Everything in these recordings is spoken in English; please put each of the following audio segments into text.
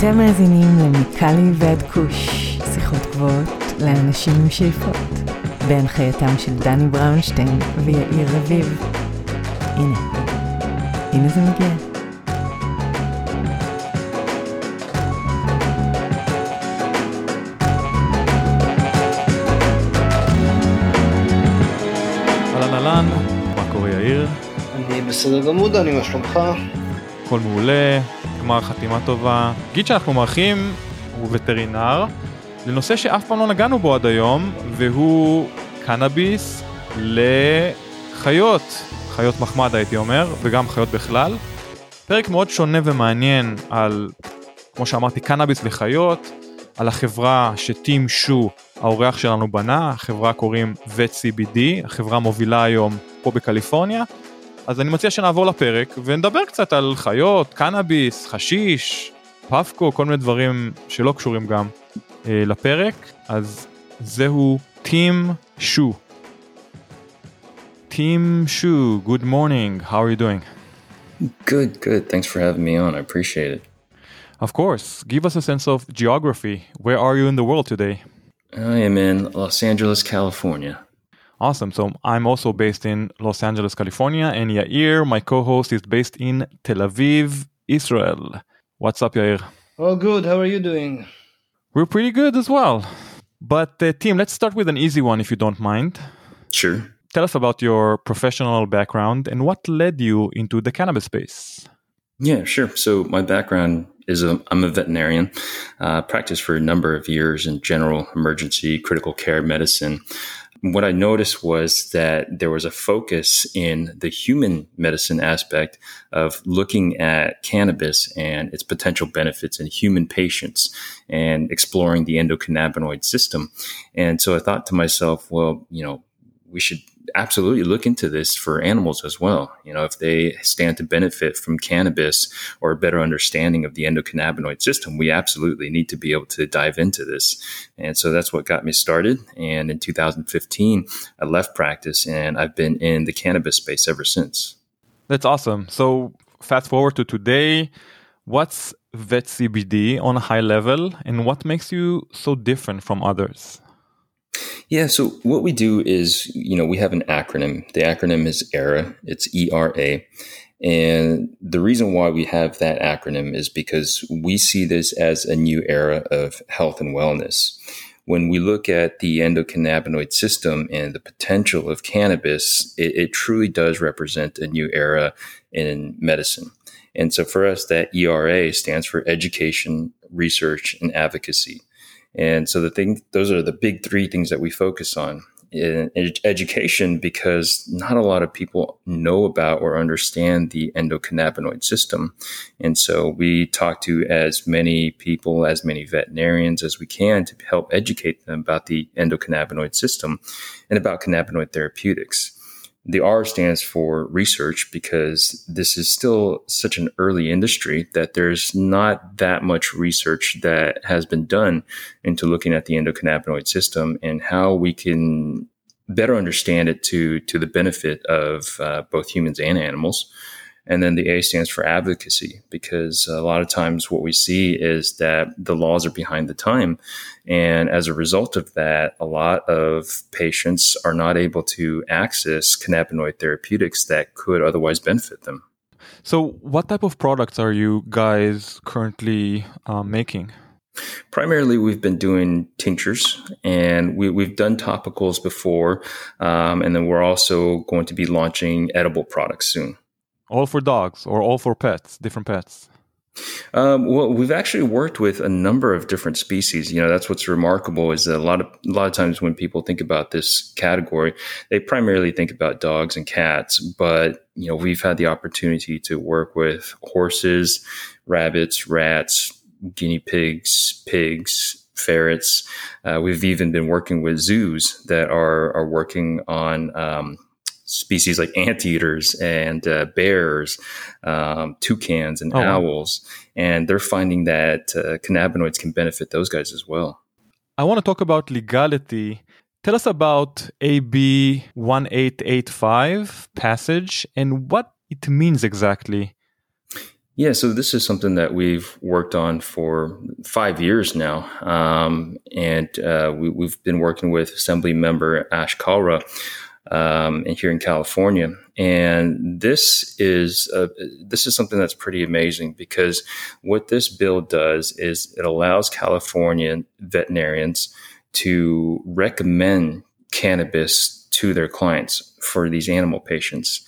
אתם מאזינים למיקלי ועד כוש, שיחות גבוהות לאנשים עם שאיפות, בהנחייתם של דני בראונשטיין ויאיר רביב. הנה, הנה זה מגיע. אהלן אהלן, מה קורה יאיר? אני בסדר גמור, דני, מה שלומך? הכל מעולה, גמר חתימה טובה. גיד שאנחנו מארחים הוא וטרינר לנושא שאף פעם לא נגענו בו עד היום והוא קנאביס לחיות, חיות מחמד הייתי אומר וגם חיות בכלל. פרק מאוד שונה ומעניין על, כמו שאמרתי, קנאביס לחיות, על החברה שטים שו, האורח שלנו בנה, החברה קוראים vet-CBD, החברה מובילה היום פה בקליפורניה. אז אני מציע שנעבור לפרק ונדבר קצת על חיות, קנאביס, חשיש, פפקו, כל מיני דברים שלא קשורים גם אה, לפרק. אז זהו טים שו. טים שו, good morning, how are you doing? Good, good. Thanks for having me on. I appreciate it. Of course, give us a sense of geography. Where are you in the world today? I am in Los Angeles, California. Awesome. So I'm also based in Los Angeles, California, and Yair, my co-host, is based in Tel Aviv, Israel. What's up, Yair? Oh, good. How are you doing? We're pretty good as well. But uh, Tim, let's start with an easy one, if you don't mind. Sure. Tell us about your professional background and what led you into the cannabis space. Yeah, sure. So my background is a, I'm a veterinarian. Uh, practiced for a number of years in general emergency critical care medicine. What I noticed was that there was a focus in the human medicine aspect of looking at cannabis and its potential benefits in human patients and exploring the endocannabinoid system. And so I thought to myself, well, you know, we should absolutely look into this for animals as well. You know, if they stand to benefit from cannabis or a better understanding of the endocannabinoid system, we absolutely need to be able to dive into this. And so that's what got me started. And in 2015, I left practice and I've been in the cannabis space ever since. That's awesome. So fast forward to today. What's vet CBD on a high level and what makes you so different from others? Yeah, so what we do is, you know, we have an acronym. The acronym is ERA. It's E R A. And the reason why we have that acronym is because we see this as a new era of health and wellness. When we look at the endocannabinoid system and the potential of cannabis, it, it truly does represent a new era in medicine. And so for us, that ERA stands for education, research, and advocacy. And so the thing, those are the big three things that we focus on in education because not a lot of people know about or understand the endocannabinoid system. And so we talk to as many people, as many veterinarians as we can to help educate them about the endocannabinoid system and about cannabinoid therapeutics. The R stands for research because this is still such an early industry that there's not that much research that has been done into looking at the endocannabinoid system and how we can better understand it to to the benefit of uh, both humans and animals. And then the A stands for advocacy because a lot of times what we see is that the laws are behind the time. And as a result of that, a lot of patients are not able to access cannabinoid therapeutics that could otherwise benefit them. So, what type of products are you guys currently uh, making? Primarily, we've been doing tinctures and we, we've done topicals before. Um, and then we're also going to be launching edible products soon. All for dogs or all for pets, different pets? Um, well, we've actually worked with a number of different species. You know, that's what's remarkable is that a lot of a lot of times when people think about this category, they primarily think about dogs and cats. But you know, we've had the opportunity to work with horses, rabbits, rats, guinea pigs, pigs, ferrets. Uh, we've even been working with zoos that are are working on um, species like anteaters and uh, bears, um, toucans, and Oh, wow. owls, and they're finding that uh, cannabinoids can benefit those guys as well. I want to talk about legality. Tell us about AB 1885 passage and what it means exactly. Yeah, so this is something that we've worked on for five years now. Um, and uh, we, have been working with Assembly member Ash Kalra um, and here in California. And this is a, this is something that's pretty amazing because what this bill does is it allows California veterinarians to recommend cannabis to their clients for these animal patients.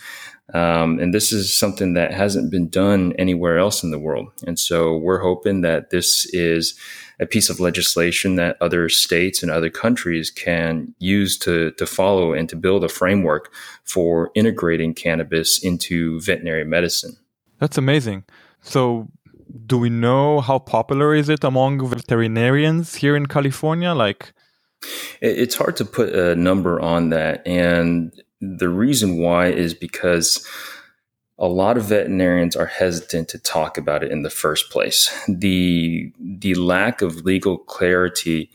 Um, and this is something that hasn't been done anywhere else in the world. And so we're hoping that this is a piece of legislation that other states and other countries can use to, to follow and to build a framework for integrating cannabis into veterinary medicine. That's amazing. So, do we know how popular is it among veterinarians here in California? Like, it's hard to put a number on that. And the reason why is because a lot of veterinarians are hesitant to talk about it in the first place. The the lack of legal clarity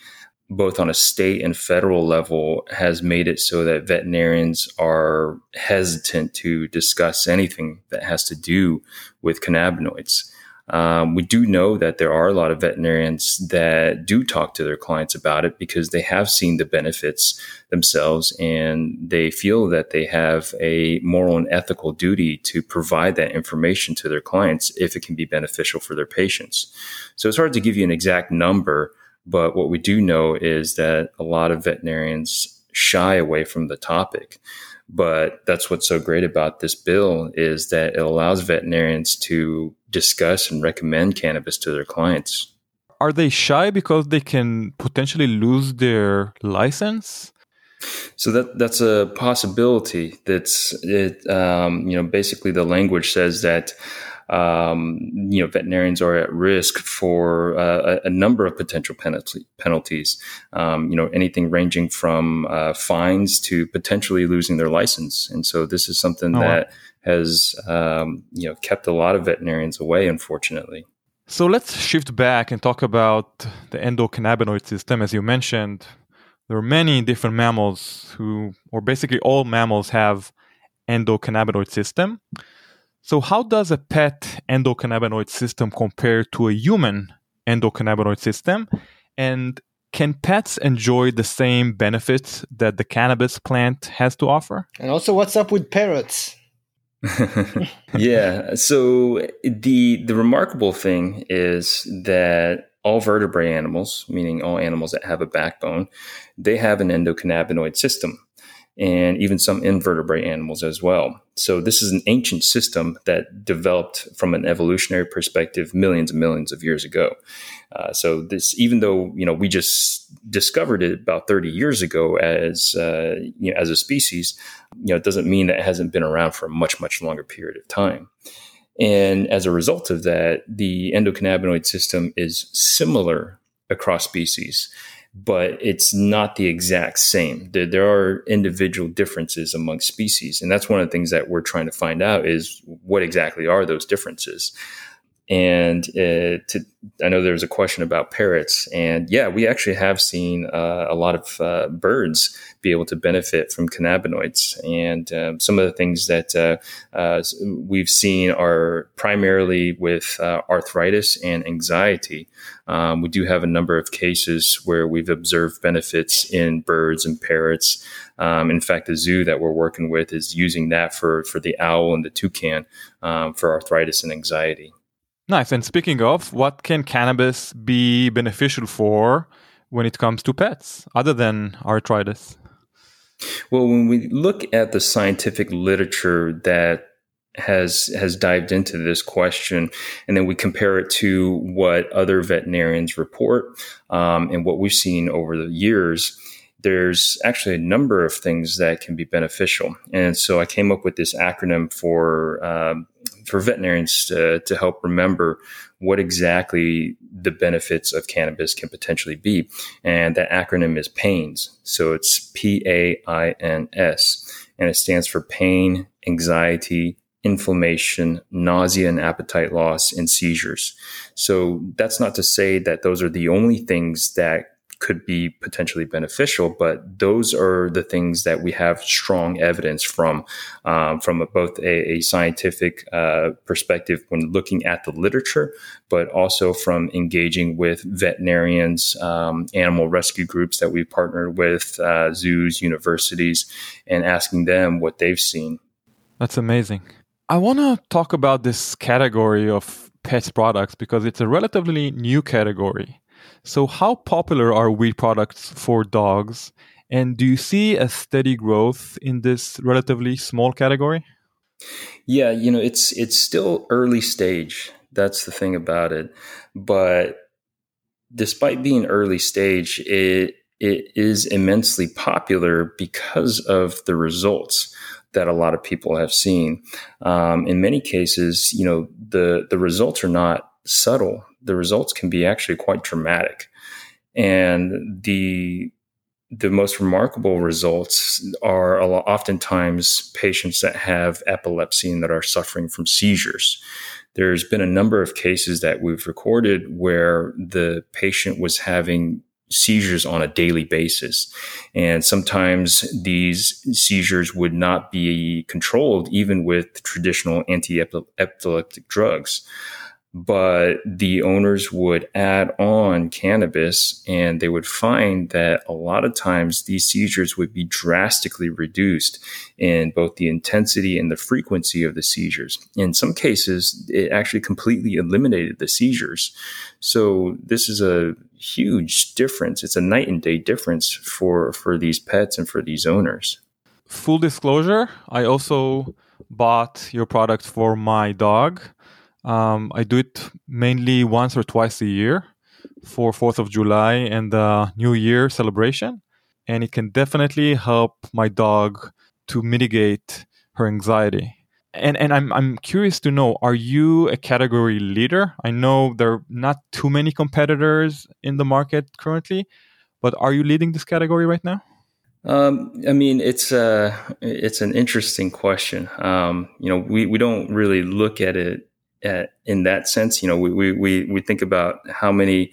both on a state and federal level has made it so that veterinarians are hesitant to discuss anything that has to do with cannabinoids. Um, we do know that there are a lot of veterinarians that do talk to their clients about it because they have seen the benefits themselves and they feel that they have a moral and ethical duty to provide that information to their clients if it can be beneficial for their patients. So it's hard to give you an exact number, but what we do know is that a lot of veterinarians shy away from the topic. But that's what's so great about this bill is that it allows veterinarians to discuss and recommend cannabis to their clients. Are they shy because they can potentially lose their license? So that that's a possibility. That's it. Um, you know, basically the language says that um, you know, veterinarians are at risk for uh, a, a, number of potential penalty, penalties. Um, you know, anything ranging from uh, fines to potentially losing their license. And so this is something oh, that wow. has um, you know kept a lot of veterinarians away, unfortunately. So let's shift back and talk about the endocannabinoid system. As you mentioned, there are many different mammals who, or basically all mammals, have endocannabinoid system. So, how does a pet endocannabinoid system compare to a human endocannabinoid system? And can pets enjoy the same benefits that the cannabis plant has to offer? And also, what's up with parrots? yeah. So the the remarkable thing is that all vertebrate animals, meaning all animals that have a backbone, they have an endocannabinoid system and even some invertebrate animals as well. So this is an ancient system that developed from an evolutionary perspective millions and millions of years ago. Uh, so this, even though you know we just discovered it about 30 years ago as uh, you know, as a species, you know, it doesn't mean that it hasn't been around for a much much longer period of time. And as a result of that, the endocannabinoid system is similar across species but it's not the exact same. There, there, are individual differences among species, and that's one of the things that we're trying to find out is what exactly are those differences. And uh, to, I know there was a question about parrots, and yeah, we actually have seen uh, a lot of uh, birds be able to benefit from cannabinoids. And um, some of the things that uh, uh, we've seen are primarily with uh, arthritis and anxiety. Um, we do have a number of cases where we've observed benefits in birds and parrots. Um, in fact, the zoo that we're working with is using that for, for the owl and the toucan um, for arthritis and anxiety. Nice. And speaking of, what can cannabis be beneficial for when it comes to pets other than arthritis? Well, when we look at the scientific literature that has has dived into this question, and then we compare it to what other veterinarians report um, and what we've seen over the years, there's actually a number of things that can be beneficial. And so I came up with this acronym for um, for veterinarians to, to help remember what exactly the benefits of cannabis can potentially be. And that acronym is PAINS. So it's P A I N S, and it stands for pain, anxiety, inflammation, nausea and appetite loss, and seizures. So that's not to say that those are the only things that could be potentially beneficial. But those are the things that we have strong evidence from, um, from a, both a, a scientific uh, perspective when looking at the literature, but also from engaging with veterinarians, um, animal rescue groups that we partnered with, uh, zoos, universities, and asking them what they've seen. That's amazing. I want to talk about this category of pet products because it's a relatively new category. So, how popular are wheat products for dogs? And do you see a steady growth in this relatively small category? Yeah, you know, it's it's still early stage. That's the thing about it. But despite being early stage, it it is immensely popular because of the results that a lot of people have seen. Um, in many cases, you know, the the results are not subtle. The results can be actually quite dramatic, and the the most remarkable results are oftentimes patients that have epilepsy and that are suffering from seizures. There's been a number of cases that we've recorded where the patient was having seizures on a daily basis. And sometimes these seizures would not be controlled even with traditional anti epileptic drugs but the owners would add on cannabis and they would find that a lot of times these seizures would be drastically reduced in both the intensity and the frequency of the seizures. In some cases, it actually completely eliminated the seizures. So this is a huge difference. It's a night and day difference for, for these pets and for these owners. Full disclosure, I also bought your product for my dog um, I do it mainly once or twice a year for 4th of July and the New Year celebration. And it can definitely help my dog to mitigate her anxiety. And, and I'm, I'm curious to know are you a category leader? I know there are not too many competitors in the market currently, but are you leading this category right now? Um, I mean, it's a uh, it's an interesting question. Um, you know, we, we don't really look at it in that sense. You know, we, we, we think about how many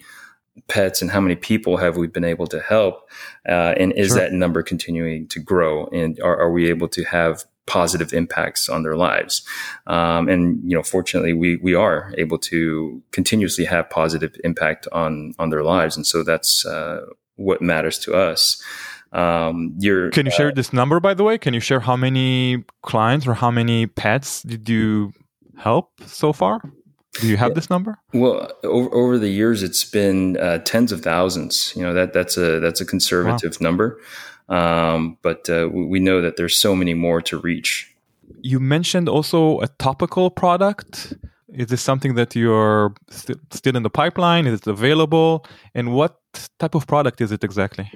pets and how many people have we been able to help, uh, and is sure. that number continuing to grow? And are, are, we able to have positive impacts on their lives? Um, and you know, fortunately, we we are able to continuously have positive impact on on their lives, and so that's uh, what matters to us. Um, Can you share uh, this number, by the way? Can you share how many clients or how many pets did you help so far? Do you have this number? Well, over, over the years, it's been uh, tens of thousands. You know that that's a that's a conservative wow. number, um, but uh, we know that there's so many more to reach. You mentioned also a topical product. Is this something that you're st- still in the pipeline? Is it available? And what type of product is it exactly?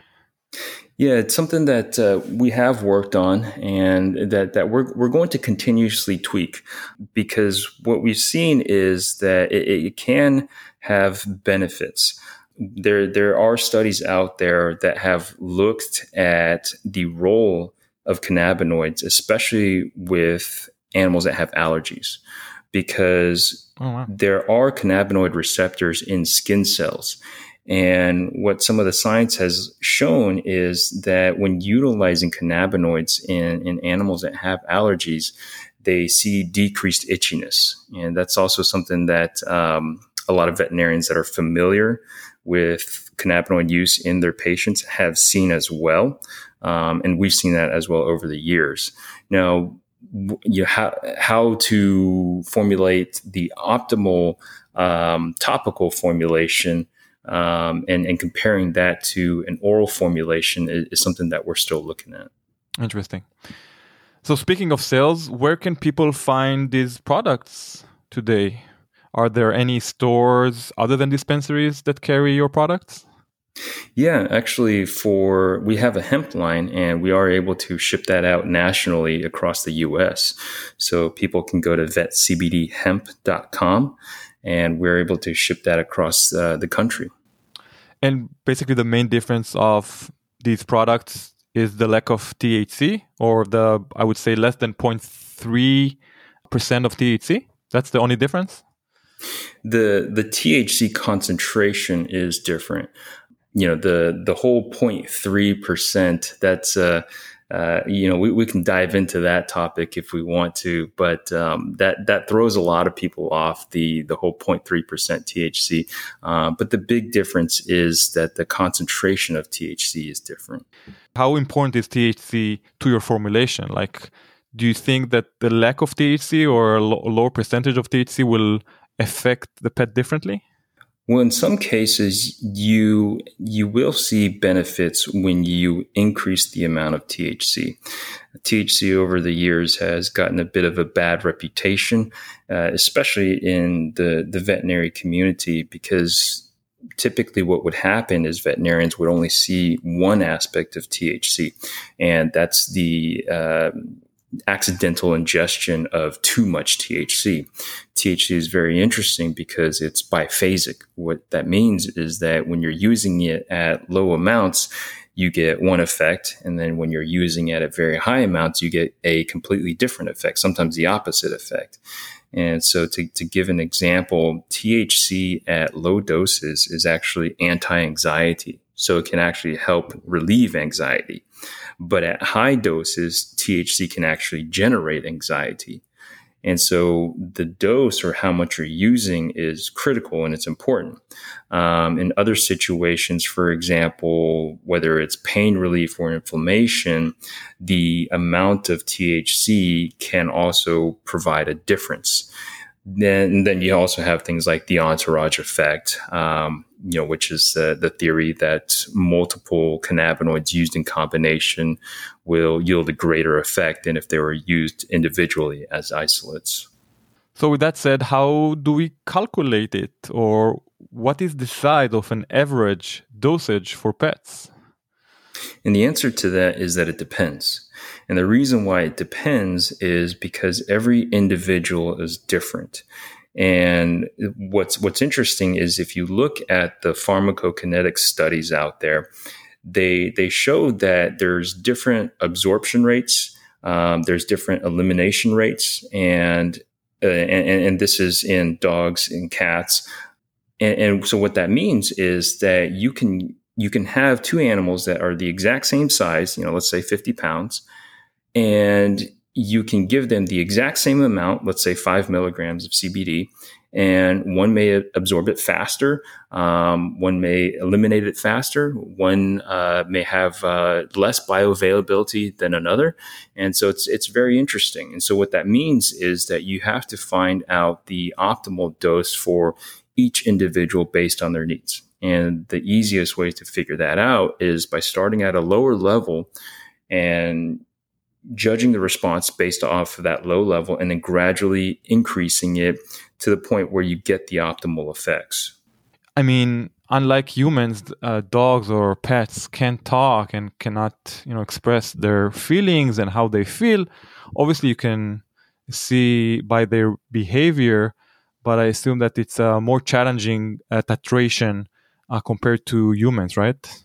Yeah, it's something that uh, we have worked on, and that that we're we're going to continuously tweak because what we've seen is that it, it can have benefits. There there are studies out there that have looked at the role of cannabinoids, especially with animals that have allergies, because oh, wow. there are cannabinoid receptors in skin cells and what some of the science has shown is that when utilizing cannabinoids in, in animals that have allergies, they see decreased itchiness. And that's also something that um, a lot of veterinarians that are familiar with cannabinoid use in their patients have seen as well. Um, and we've seen that as well over the years. Now, you ha- how to formulate the optimal um, topical formulation um, and, and comparing that to an oral formulation is, is something that we're still looking at. Interesting. So, speaking of sales, where can people find these products today? Are there any stores other than dispensaries that carry your products? Yeah, actually, for we have a hemp line, and we are able to ship that out nationally across the U.S. So people can go to vetcbdhemp.com and we're able to ship that across uh, the country. And basically, the main difference of these products is the lack of THC, or the I would say less than 0.3 percent of THC. That's the only difference. The the THC concentration is different. you know the the whole 0.3 percent. That's uh, uh, you know, we, we can dive into that topic if we want to, but um, that that throws a lot of people off the the whole 0.3 percent THC. Uh, but the big difference is that the concentration of THC is different. How important is THC to your formulation? Like, do you think that the lack of THC or a lower percentage of THC will affect the pet differently? Well, in some cases, you you will see benefits when you increase the amount of THC. THC over the years has gotten a bit of a bad reputation, uh, especially in the the veterinary community, because typically what would happen is veterinarians would only see one aspect of THC, and that's the uh, accidental ingestion of too much THC. THC is very interesting because it's biphasic. What that means is that when you're using it at low amounts, you get one effect. And then when you're using it at very high amounts, you get a completely different effect, sometimes the opposite effect. And so, to, to give an example, THC at low doses is actually anti anxiety. So, it can actually help relieve anxiety. But at high doses, THC can actually generate anxiety. And so the dose or how much you're using is critical and it's important. Um, in other situations, for example, whether it's pain relief or inflammation, the amount of THC can also provide a difference. Then, then you also have things like the entourage effect, um, you know, which is uh, the theory that multiple cannabinoids used in combination will yield a greater effect than if they were used individually as isolates. So, with that said, how do we calculate it, or what is the size of an average dosage for pets? And the answer to that is that it depends. And the reason why it depends is because every individual is different. And what's what's interesting is if you look at the pharmacokinetic studies out there, they they show that there's different absorption rates, um, there's different elimination rates, and, uh, and and this is in dogs and cats. And, and so what that means is that you can you can have two animals that are the exact same size, you know, let's say 50 pounds, and you can give them the exact same amount, let's say five milligrams of CBD, and one may absorb it faster, um, one may eliminate it faster, one uh, may have uh, less bioavailability than another, and so it's it's very interesting. And so what that means is that you have to find out the optimal dose for each individual based on their needs. And the easiest way to figure that out is by starting at a lower level and judging the response based off of that low level and then gradually increasing it to the point where you get the optimal effects. I mean, unlike humans, uh, dogs or pets can't talk and cannot, you know, express their feelings and how they feel. Obviously, you can see by their behavior, but I assume that it's a more challenging uh, titration uh, compared to humans, right?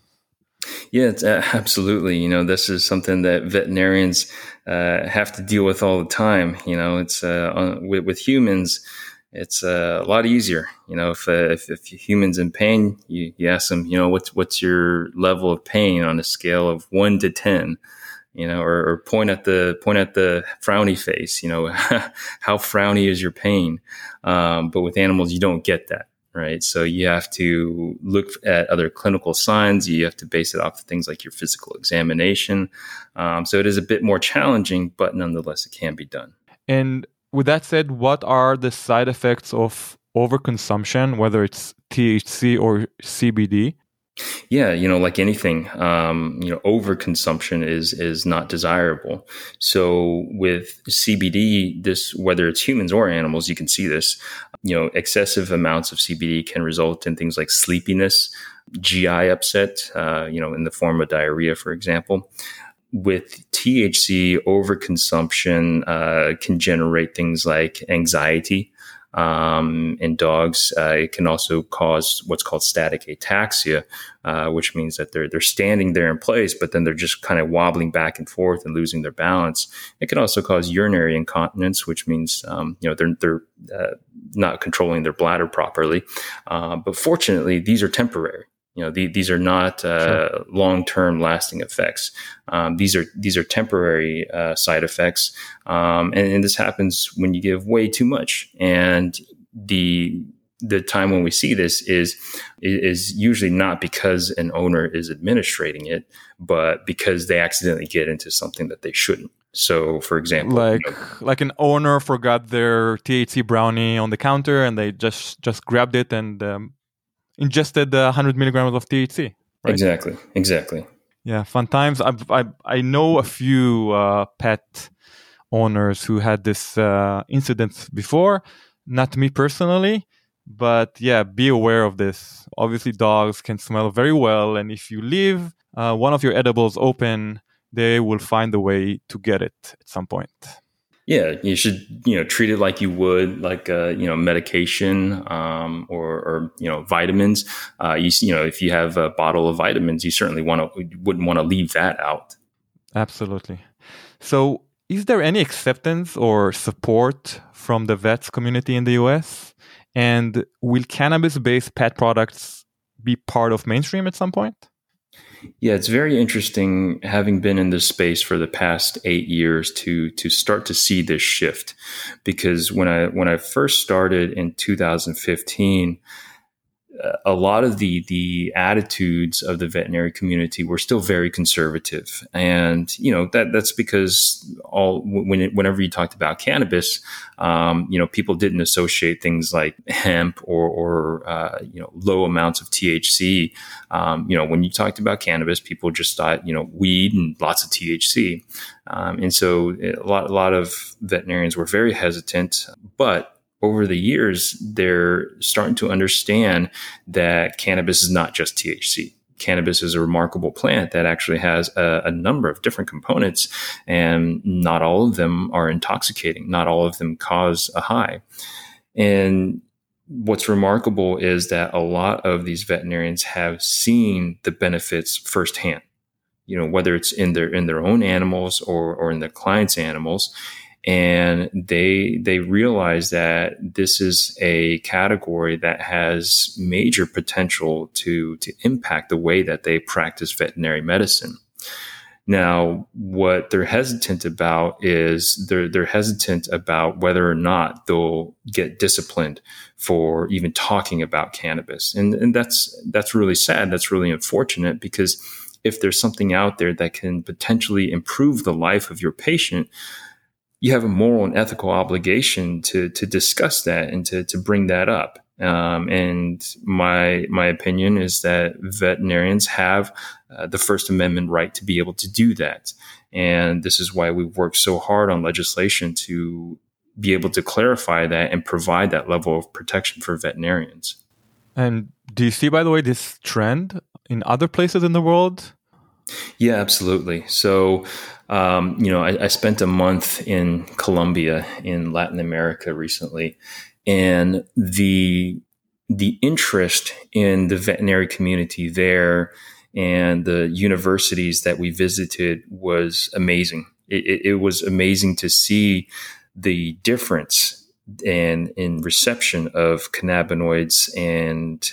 Yeah, uh, absolutely. You know, this is something that veterinarians uh, have to deal with all the time. You know, it's uh, with, with, humans, it's uh, a lot easier. You know, if, uh, if, if humans in pain, you, you ask them, you know, what's what's your level of pain on a scale of one to ten, you know, or, or point at the point at the frowny face. You know, how frowny is your pain? Um, but with animals, you don't get that right? So you have to look at other clinical signs. You have to base it off of things like your physical examination. Um, so it is a bit more challenging, but nonetheless, it can be done. And with that said, what are the side effects of overconsumption, whether it's THC or CBD? Yeah, you know, like anything, um, you know, overconsumption is is not desirable. So with CBD, this whether it's humans or animals, you can see this. You know, excessive amounts of CBD can result in things like sleepiness, GI upset, uh, you know, in the form of diarrhea, for example. With THC, overconsumption uh, can generate things like anxiety, um, in dogs, uh, it can also cause what's called static ataxia, uh, which means that they're they're standing there in place, but then they're just kind of wobbling back and forth and losing their balance. It can also cause urinary incontinence, which means um, you know they're they're uh, not controlling their bladder properly. Uh, but fortunately, these are temporary. You know, the, these are not uh, sure. long-term lasting effects. Um, these are these are temporary uh, side effects, um, and, and, this happens when you give way too much. And the the time when we see this is is usually not because an owner is administrating it, but because they accidentally get into something that they shouldn't. So, for example, like you know, like an owner forgot their THC brownie on the counter, and they just just grabbed it and um, ingested the 100 milligrams of THC. Right? Exactly. Exactly. Yeah, fun times. I I I know a few uh, pet owners who had this uh, incident before. Not me personally, but yeah, be aware of this. Obviously, dogs can smell very well, and if you leave uh, one of your edibles open, they will find a way to get it at some point. Yeah, you should you know treat it like you would like uh, you know medication um, or, or you know vitamins. Uh, you you know if you have a bottle of vitamins, you certainly want to wouldn't want to leave that out. Absolutely. So, is there any acceptance or support from the vets community in the U.S. and will cannabis-based pet products be part of mainstream at some point? Yeah, it's very interesting having been in this space for the past eight years to to start to see this shift. Because when I when I first started in 2015, a lot of the the attitudes of the veterinary community were still very conservative, and you know that that's because all when it, whenever you talked about cannabis, um, you know people didn't associate things like hemp or or uh, you know low amounts of THC. Um, you know when you talked about cannabis, people just thought you know weed and lots of THC, um, and so a lot a lot of veterinarians were very hesitant, but over the years, they're starting to understand that cannabis is not just THC. Cannabis is a remarkable plant that actually has a, a, number of different components, and not all of them are intoxicating. Not all of them cause a high. And what's remarkable is that a lot of these veterinarians have seen the benefits firsthand. You know, whether it's in their in their own animals or or in their clients' animals, and they they realize that this is a category that has major potential to to impact the way that they practice veterinary medicine. Now, what they're hesitant about is they're they're hesitant about whether or not they'll get disciplined for even talking about cannabis, and and that's that's really sad. That's really unfortunate because if there's something out there that can potentially improve the life of your patient, you have a moral and ethical obligation to to discuss that and to to bring that up. Um, and my my opinion is that veterinarians have uh, the First Amendment right to be able to do that, and this is why we've worked so hard on legislation to be able to clarify that and provide that level of protection for veterinarians. And do you see, by the way, this trend in other places in the world? Yeah, absolutely. So, um, you know, I, I, spent a month in Colombia in Latin America recently, and the the interest in the veterinary community there and the universities that we visited was amazing. It, it, it was amazing to see the difference and in reception of cannabinoids and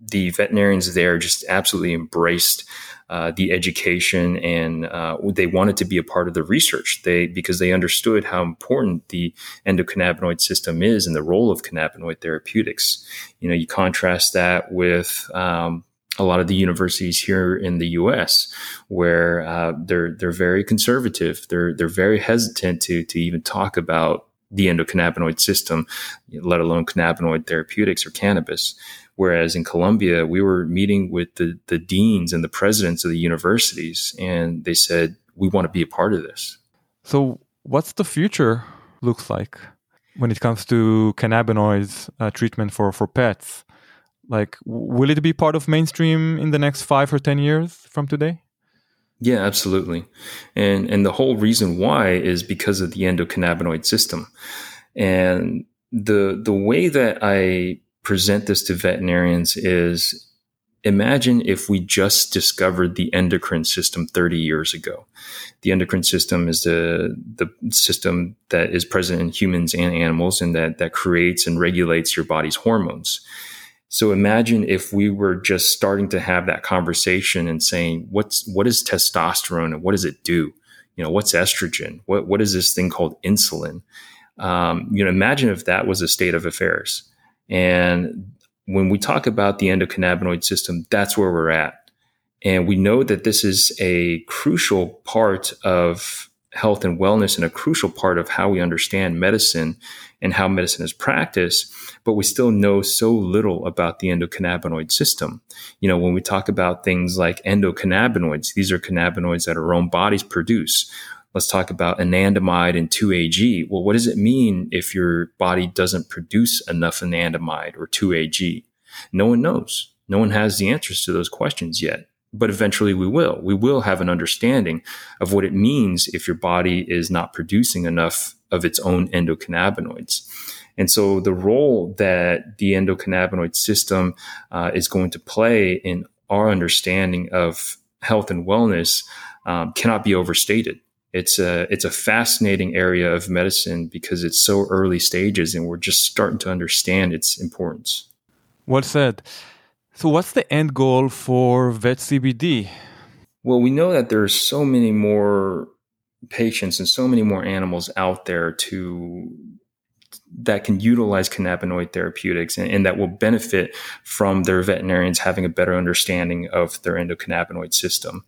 the veterinarians there just absolutely embraced uh, the education and uh, they wanted to be a part of the research they because they understood how important the endocannabinoid system is and the role of cannabinoid therapeutics you know you contrast that with um, a lot of the universities here in the U.S., where uh, they're they're very conservative. They're they're very hesitant to to even talk about the endocannabinoid system, let alone cannabinoid therapeutics or cannabis. Whereas in Colombia, we were meeting with the, the deans and the presidents of the universities, and they said, we want to be a part of this. So, what's the future looks like when it comes to cannabinoids uh, treatment for, for pets? Like, will it be part of mainstream in the next five or 10 years from today? Yeah, absolutely. And, and the whole reason why is because of the endocannabinoid system. And the, the way that I present this to veterinarians is imagine if we just discovered the endocrine system 30 years ago. The endocrine system is the, the system that is present in humans and animals and that, that creates and regulates your body's hormones. So imagine if we were just starting to have that conversation and saying, what's, what is testosterone and what does it do? You know, what's estrogen? What, what is this thing called insulin? Um, you know, imagine if that was a state of affairs. And when we talk about the endocannabinoid system, that's where we're at. And we know that this is a crucial part of health and wellness and a crucial part of how we understand medicine and how medicine is practiced, but we still know so little about the endocannabinoid system. You know, when we talk about things like endocannabinoids, these are cannabinoids that our own bodies produce. Let's talk about anandamide and 2-AG. Well, what does it mean if your body doesn't produce enough anandamide or 2-AG? No one knows. No one has the answers to those questions yet but eventually we will. We will have an understanding of what it means if your body is not producing enough of its own endocannabinoids. And so the role that the endocannabinoid system uh, is going to play in our understanding of health and wellness um, cannot be overstated. It's a it's a fascinating area of medicine because it's so early stages and we're just starting to understand its importance. Well said. So, what's the end goal for Vet CBD? Well, we know that there's so many more patients and so many more animals out there to that can utilize cannabinoid therapeutics and, and, that will benefit from their veterinarians having a better understanding of their endocannabinoid system.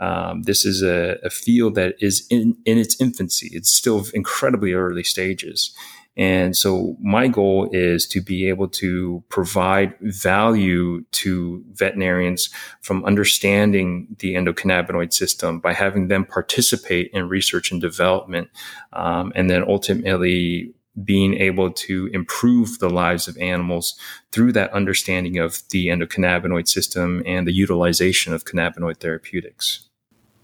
Um, this is a, a, field that is in, in its infancy. It's still incredibly early stages. And so my goal is to be able to provide value to veterinarians from understanding the endocannabinoid system by having them participate in research and development, um, and then ultimately being able to improve the lives of animals through that understanding of the endocannabinoid system and the utilization of cannabinoid therapeutics.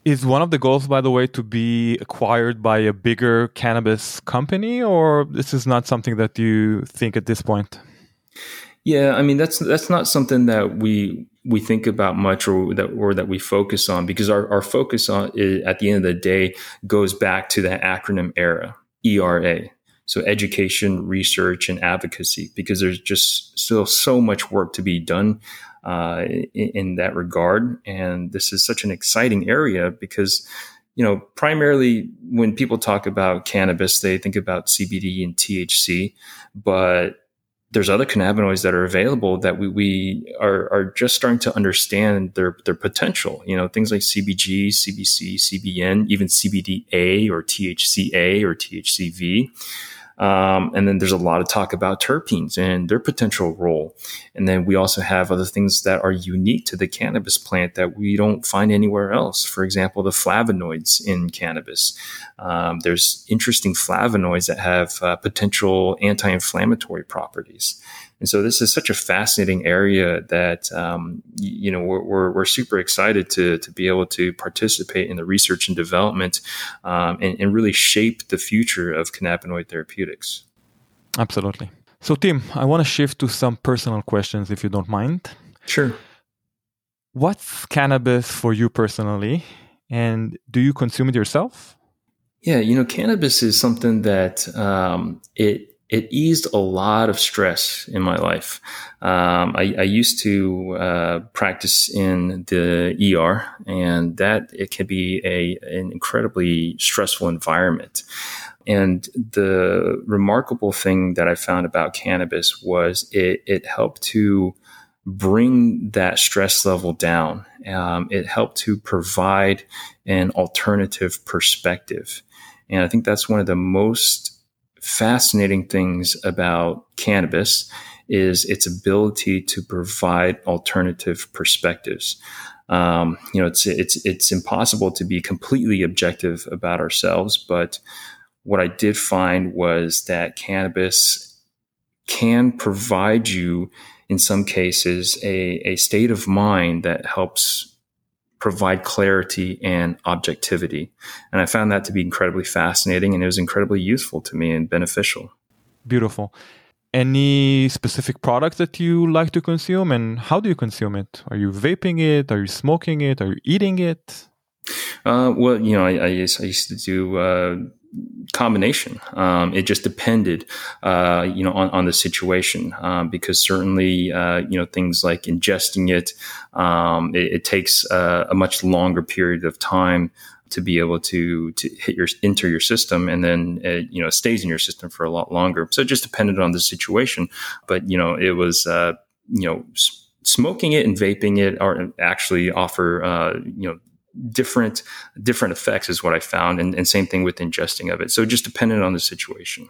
Is one of the goals, by the way, to be acquired by a bigger cannabis company, or this is not something that you think at this point? Yeah, I mean that's that's not something that we we think about much or that or that we focus on because our, our focus on is, at the end of the day goes back to that acronym ERA, ERA. So education, research, and advocacy, because there's just still so much work to be done uh, in, in, that regard. And this is such an exciting area because, you know, primarily when people talk about cannabis, they think about CBD and THC, but there's other cannabinoids that are available that we, we are, are just starting to understand their, their potential. You know, things like CBG, CBC, CBN, even CBDA or THCA or THCV. Um, and then there's a lot of talk about terpenes and their potential role. And then we also have other things that are unique to the cannabis plant that we don't find anywhere else. For example, the flavonoids in cannabis. Um, there's interesting flavonoids that have uh, potential anti inflammatory properties. And so this is such a fascinating area that um, you know we're, we're, we're, super excited to to be able to participate in the research and development um, and, and really shape the future of cannabinoid therapeutics. Absolutely. So Tim, I want to shift to some personal questions if you don't mind. Sure. What's cannabis for you personally, and do you consume it yourself? Yeah, you know, cannabis is something that um, it it eased a lot of stress in my life. Um, I, I, used to uh, practice in the ER, and that it can be a an incredibly stressful environment. And the remarkable thing that I found about cannabis was it, it helped to bring that stress level down. Um, it helped to provide an alternative perspective. And I think that's one of the most fascinating things about cannabis is its ability to provide alternative perspectives. Um, you know, it's it's it's impossible to be completely objective about ourselves, but what I did find was that cannabis can provide you, in some cases, a, a state of mind that helps provide clarity and objectivity. And I found that to be incredibly fascinating and it was incredibly useful to me and beneficial. Beautiful. Any specific product that you like to consume and how do you consume it? Are you vaping it? Are you smoking it? Are you eating it? Uh, well, you know, I, I, used, I used to do uh, combination. Um, it just depended, uh, you know, on, on the situation um, because certainly, uh, you know, things like ingesting it, um, it, it, takes uh, a much longer period of time to be able to to hit your enter your system and then it, you know stays in your system for a lot longer. So it just depended on the situation, but you know, it was uh, you know. Smoking it and vaping it are actually offer, uh, you know, different different effects is what I found, and, and same thing with ingesting of it. So just dependent on the situation.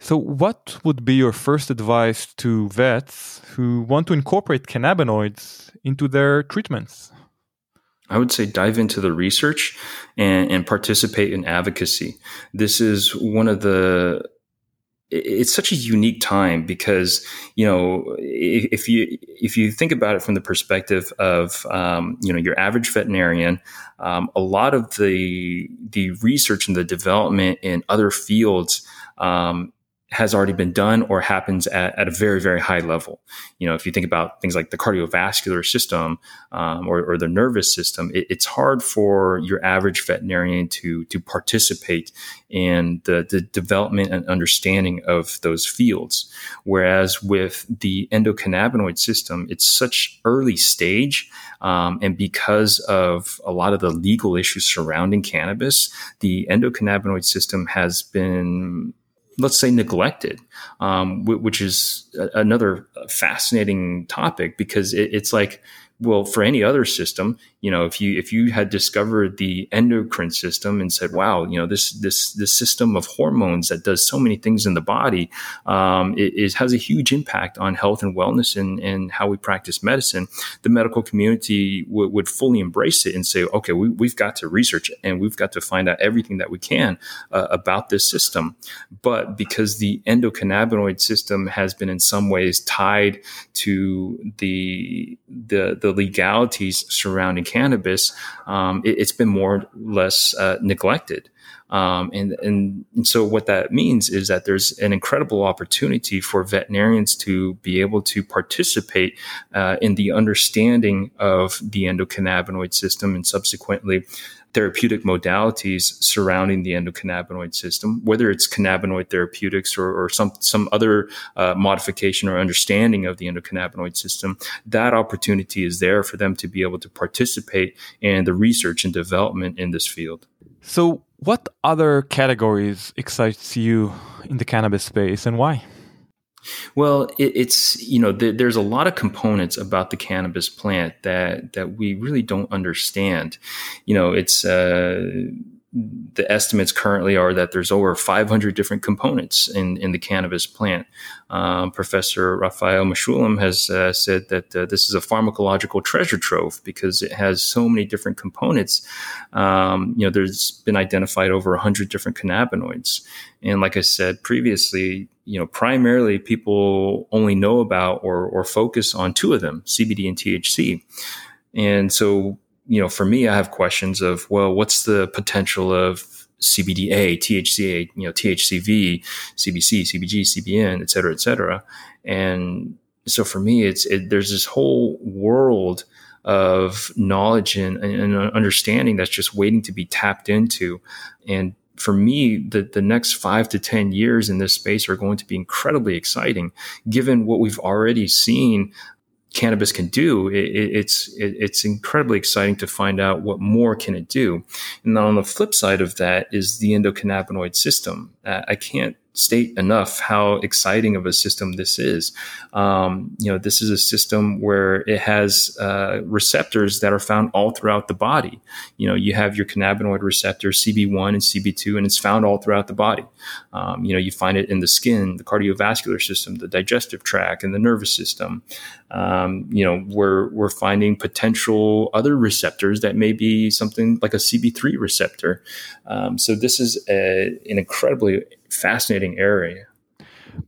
So, what would be your first advice to vets who want to incorporate cannabinoids into their treatments? I would say dive into the research and, and participate in advocacy. This is one of the it's such a unique time because you know if you if you think about it from the perspective of um, you know your average veterinarian, um, a lot of the the research and the development in other fields um, has already been done or happens at, at, a very, very high level. You know, if you think about things like the cardiovascular system um, or, or, the nervous system, it, it's hard for your average veterinarian to to participate in the, the development and understanding of those fields. Whereas with the endocannabinoid system, it's such early stage, um, and because of a lot of the legal issues surrounding cannabis, the endocannabinoid system has been let's say neglected, um, which is another fascinating topic because it, it's like, well, for any other system, you know, if you if you had discovered the endocrine system and said, "Wow, you know, this this this system of hormones that does so many things in the body, um, it, it, has a huge impact on health and wellness and, and how we practice medicine," the medical community w- would fully embrace it and say, "Okay, we, have got to research it and we've got to find out everything that we can uh, about this system." But because the endocannabinoid system has been in some ways tied to the the, the legalities surrounding cannabis, um, it, has been more or less uh, neglected. Um, and, and, and so what that means is that there's an incredible opportunity for veterinarians to be able to participate uh, in the understanding of the endocannabinoid system and subsequently therapeutic modalities surrounding the endocannabinoid system, whether it's cannabinoid therapeutics or, or some some other uh, modification or understanding of the endocannabinoid system, that opportunity is there for them to be able to participate in the research and development in this field. So, what other categories excites you in the cannabis space, and why? Well, it, it's you know th- there's a lot of components about the cannabis plant that that we really don't understand. You know, it's uh, the estimates currently are that there's over 500 different components in, in the cannabis plant. Um, Professor Raphael Mechoulam has uh, said that uh, this is a pharmacological treasure trove because it has so many different components. Um, you know, there's been identified over 100 different cannabinoids. And like I said previously, you know, primarily people only know about or, or focus on two of them, CBD and THC. And so you know, for me, I have questions of, well, what's the potential of CBDA, THCA, you know, THCV, CBC, CBG, CBN, et cetera, et cetera. And so for me, it's, it, there's this whole world of knowledge and, and understanding that's just waiting to be tapped into. And for me, the, the next five to 10 years in this space are going to be incredibly exciting, given what we've already seen cannabis can do, it, it's it, it's incredibly exciting to find out what more can it do. And then on the flip side of that is the endocannabinoid system. Uh, I can't state enough how exciting of a system this is. Um, you know, this is a system where it has uh, receptors that are found all throughout the body. You know, you have your cannabinoid receptor CB1 and CB2, and it's found all throughout the body. Um, you know, you find it in the skin, the cardiovascular system, the digestive tract, and the nervous system. Um, you know, we're we're finding potential other receptors that may be something like a CB3 receptor. Um, so this is a, an incredibly fascinating area.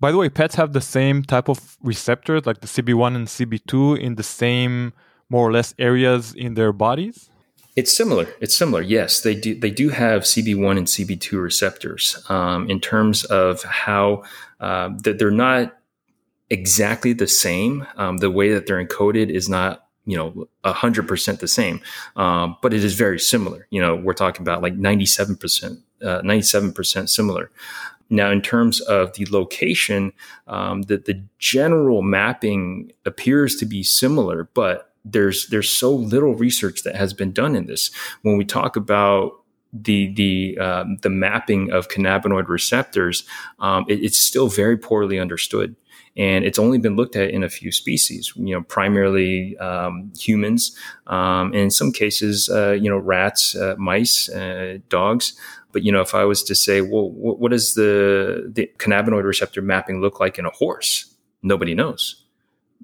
By the way, pets have the same type of receptors, like the CB1 and CB2, in the same more or less areas in their bodies. It's similar. It's similar. Yes, they do. They do have CB1 and CB2 receptors. Um, in terms of how uh, that they're not exactly the same. Um, the way that they're encoded is not you know, hundred percent the same, um, but it is very similar. You know, we're talking about like ninety-seven percent, uh, ninety-seven percent similar. Now, in terms of the location, um, the, the general mapping appears to be similar, but there's there's so little research that has been done in this. When we talk about the the um, the mapping of cannabinoid receptors, um, it, it's still very poorly understood and it's only been looked at in a few species. You know, primarily um, humans, um, and in some cases, uh, you know, rats, uh, mice, uh, dogs. But you know, if I was to say, well, what, does the the cannabinoid receptor mapping look like in a horse? Nobody knows.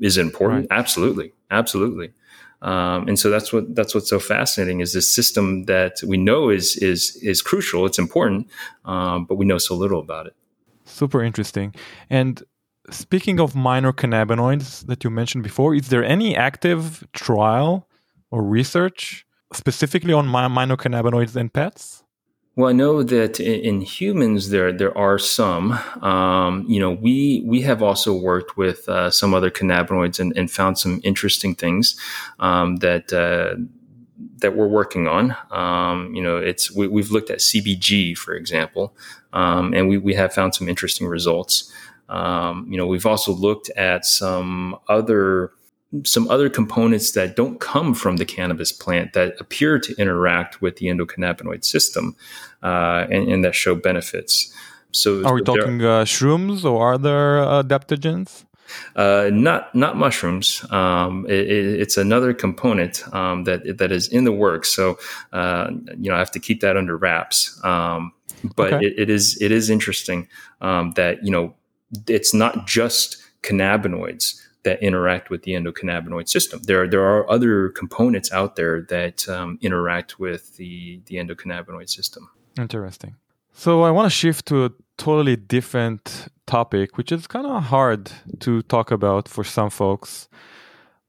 Is it important? Right. Absolutely, absolutely. Um, and so that's what that's what's so fascinating is this system that we know is is is crucial. It's important, um, but we know so little about it. Super interesting. And speaking of minor cannabinoids that you mentioned before, is there any active trial or research specifically on minor cannabinoids in pets? Well, I know that in humans there there are some. Um, you know, we we have also worked with uh, some other cannabinoids and, and, found some interesting things um, that uh, that we're working on. Um, you know, it's we, have looked at CBG, for example, um, and we we have found some interesting results. Um, you know, we've also looked at some other some other components that don't come from the cannabis plant that appear to interact with the endocannabinoid system uh, and, and, that show benefits. So, are we talking uh, shrooms or other adaptogens? Uh, not not mushrooms. Um, it, it, it's another component um, that that is in the works. So uh, you know, I have to keep that under wraps. Um, but okay. it, it is it is interesting um, that you know it's not just cannabinoids that interact with the endocannabinoid system. There, there are other components out there that um, interact with the, the endocannabinoid system. Interesting. So I want to shift to a totally different topic, which is kind of hard to talk about for some folks.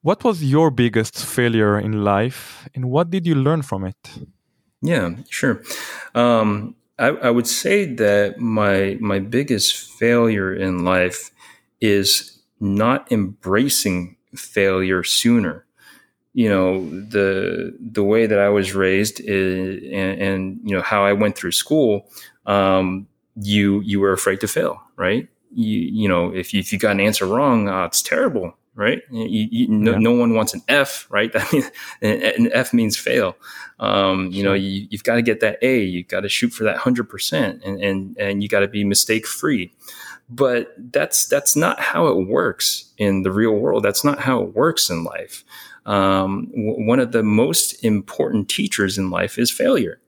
What was your biggest failure in life, and what did you learn from it? Yeah, sure. Um, I, I would say that my my biggest failure in life is not embracing failure sooner. You know the the way that I was raised is, and, and you know how I went through school. Um, you you were afraid to fail, right? You you know if you, if you got an answer wrong, uh, it's terrible right? You, you, no, yeah. no, one wants an F, right? That means an F means fail. Um, you sure. know, you, have got to get that A. You've got to shoot for that hundred percent, and and and you got to be mistake free. But that's that's not how it works in the real world. That's not how it works in life. Um, w- one of the most important teachers in life is failure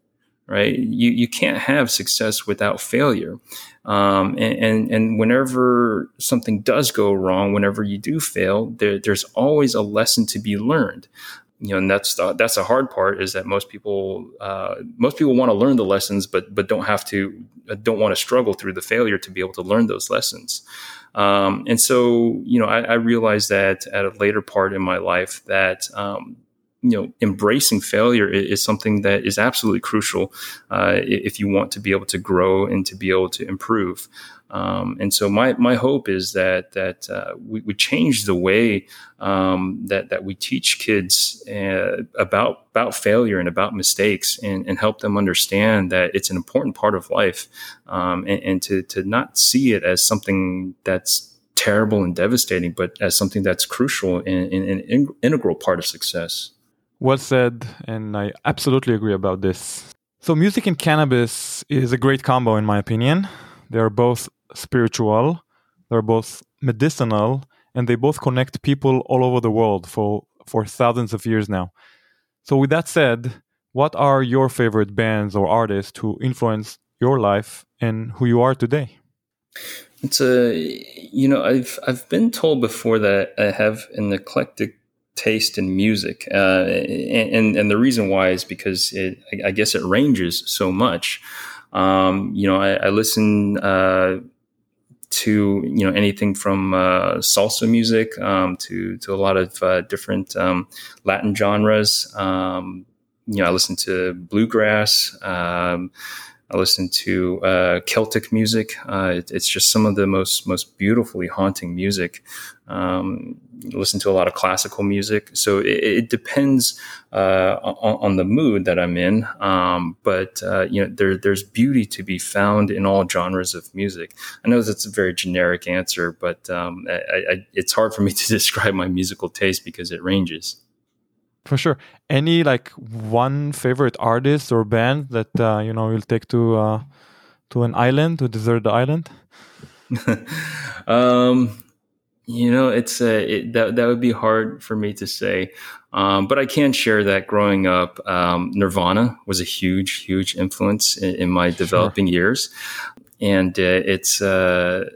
right? You you can't have success without failure. Um, and, and, and whenever something does go wrong, whenever you do fail, there, there's always a lesson to be learned. You know, and that's the, that's the hard part is that most people uh, most people want to learn the lessons, but but don't have to don't want to struggle through the failure to be able to learn those lessons. Um, and so, you know, I, I, realized that at a later part in my life that um, you know, embracing failure is, something that is absolutely crucial uh, if you want to be able to grow and to be able to improve. Um, and so my, my hope is that that uh, we, we change the way um, that that we teach kids uh, about about failure and about mistakes and, and help them understand that it's an important part of life um, and, and to to not see it as something that's terrible and devastating, but as something that's crucial and an integral part of success. Well said, and I absolutely agree about this. So, music and cannabis is a great combo, in my opinion. They are both spiritual, they're both medicinal, and they both connect people all over the world for, for thousands of years now. So, with that said, what are your favorite bands or artists who influence your life and who you are today? It's a, you know, I've I've been told before that I have an eclectic taste in music, uh, and and the reason why is because it, I guess it ranges so much. Um, you know, I, I listen uh, to you know anything from uh, salsa music um, to to a lot of uh, different um, Latin genres. Um, you know, I listen to bluegrass. I listen to uh, Celtic music. Uh, it, it's just some of the most most beautifully haunting music. Um, listen to a lot of classical music. So it, it depends uh, on, on, the mood that I'm in. Um, but uh, you know, there there's beauty to be found in all genres of music. I know that's a very generic answer, but um, I, I, it's hard for me to describe my musical taste because it ranges. For sure. Any like one favorite artist or band that uh, you know you'll take to uh, to an island to desert the island? um, you know, it's uh, it, that that would be hard for me to say, um, but I can share that growing up, um, Nirvana was a huge, huge influence in, in my developing sure. years, and uh, it's uh,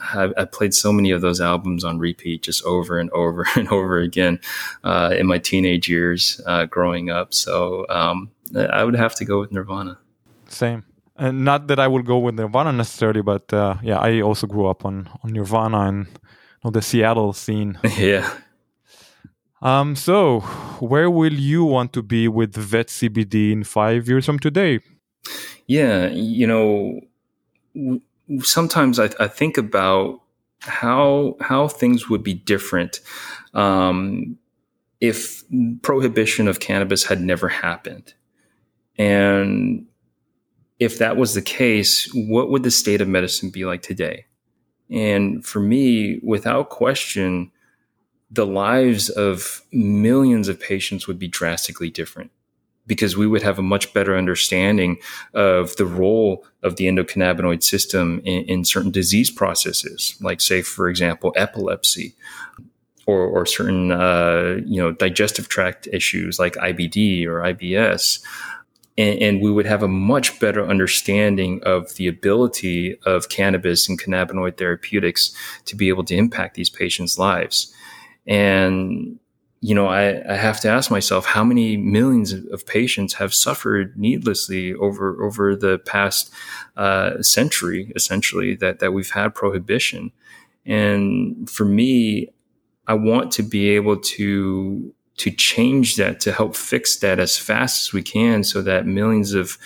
I, I, played so many of those albums on repeat just over and over and over again uh, in my teenage years uh, growing up. So um, I would have to go with Nirvana. Same. And not that I will go with Nirvana necessarily, but uh, yeah, I also grew up on, on Nirvana and you the Seattle scene. yeah. Um, so, where will you want to be with Vet CBD in five years from today? Yeah, you know, sometimes I, I, think about how how things would be different um, if prohibition of cannabis had never happened, and if that was the case, what would the state of medicine be like today? And for me, without question, the lives of millions of patients would be drastically different because we would have a much better understanding of the role of the endocannabinoid system in, in certain disease processes, like, say, for example, epilepsy. Or, or certain uh, you know digestive tract issues like IBD or IBS, and, and, we would have a much better understanding of the ability of cannabis and cannabinoid therapeutics to be able to impact these patients' lives. And you know, I, I have to ask myself how many millions of patients have suffered needlessly over over the past uh, century, essentially that that we've had prohibition. And for me, I want to be able to to change that to help fix that as fast as we can, so that millions of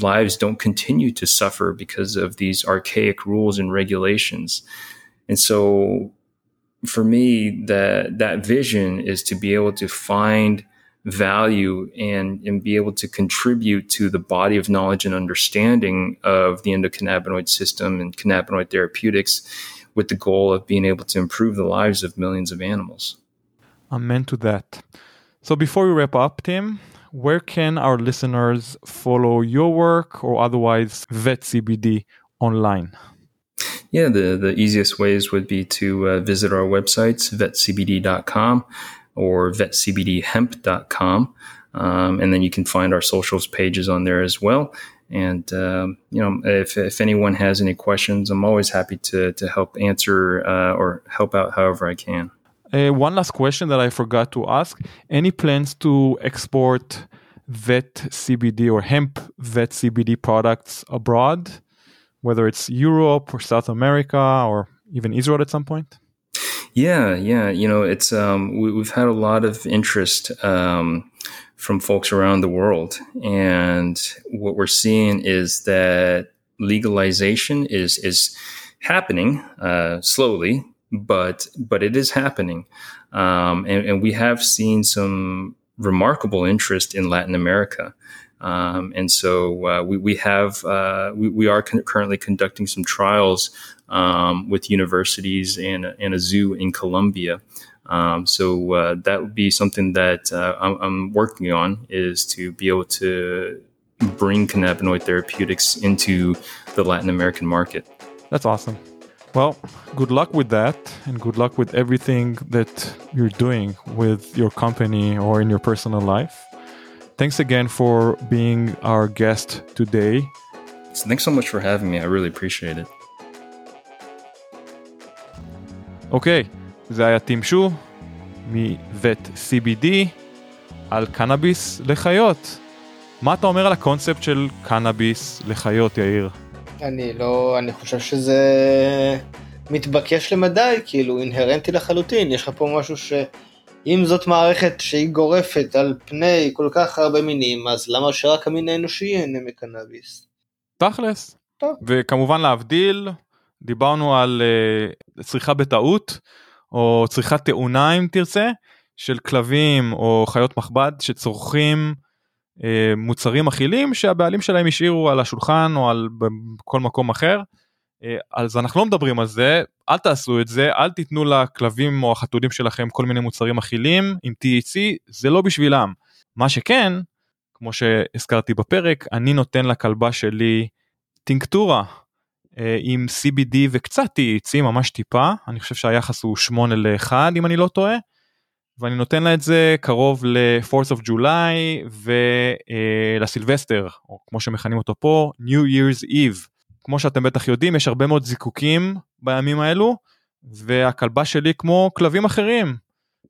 lives don't continue to suffer because of these archaic rules and regulations. And so for me, that that vision is to be able to find value and and be able to contribute to the body of knowledge and understanding of the endocannabinoid system and cannabinoid therapeutics with the goal of being able to improve the lives of millions of animals. Amen to that. So before we wrap up, Tim, where can our listeners follow your work or otherwise vet CBD online? Yeah, the, the easiest ways would be to uh, visit our websites, vetcbd.com or vetcbdhemp.com. Um, and then you can find our socials pages on there as well. And, um, you know, if, if anyone has any questions, I'm always happy to, to help answer uh, or help out however I can. Uh, one last question that I forgot to ask. Any plans to export vet CBD or hemp vet CBD products abroad? Whether it's Europe or South America or even Israel at some point? Yeah, yeah. You know, it's um, we, have had a lot of interest um, from folks around the world, and what we're seeing is that legalization is is happening uh, slowly, but but it is happening, um, and, and we have seen some remarkable interest in Latin America. Um, and so uh, we, we have uh, we, we are con- currently conducting some trials um, with universities and, and a zoo in Colombia. Um, so uh, that would be something that uh, I'm, I'm, working on is to be able to bring cannabinoid therapeutics into the Latin American market. That's awesome. Well, good luck with that, and good luck with everything that you're doing with your company or in your personal life. Thanks again for being our guest today. Thanks so much for having me. I really appreciate it. אוקיי, okay, זה היה טים שו מבית CBD על קנאביס לחיות. מה אתה אומר על הקונספט של קנאביס לחיות, יאיר? אני לא, אני חושב שזה מתבקש למדי, כאילו אינהרנטי לחלוטין, יש לך פה משהו ש... אם זאת מערכת שהיא גורפת על פני כל כך הרבה מינים, אז למה שרק המין האנושי ייהנה מקנאביס? תכלס. טוב. וכמובן להבדיל, דיברנו על uh, צריכה בטעות, או צריכה תאונה אם תרצה, של כלבים או חיות מחבד שצורכים uh, מוצרים אכילים שהבעלים שלהם השאירו על השולחן או על כל מקום אחר. Uh, אז אנחנו לא מדברים על זה, אל תעשו את זה, אל תיתנו לכלבים או החתולים שלכם כל מיני מוצרים אכילים עם THC, זה לא בשבילם. מה שכן, כמו שהזכרתי בפרק, אני נותן לכלבה שלי טינקטורה אה, עם CBD וקצת THC, ממש טיפה, אני חושב שהיחס הוא 8 ל-1 אם אני לא טועה, ואני נותן לה את זה קרוב ל-4th of July ולסילבסטר, אה, או כמו שמכנים אותו פה, New Year's Eve. כמו שאתם בטח יודעים, יש הרבה מאוד זיקוקים בימים האלו, והכלבה שלי כמו כלבים אחרים,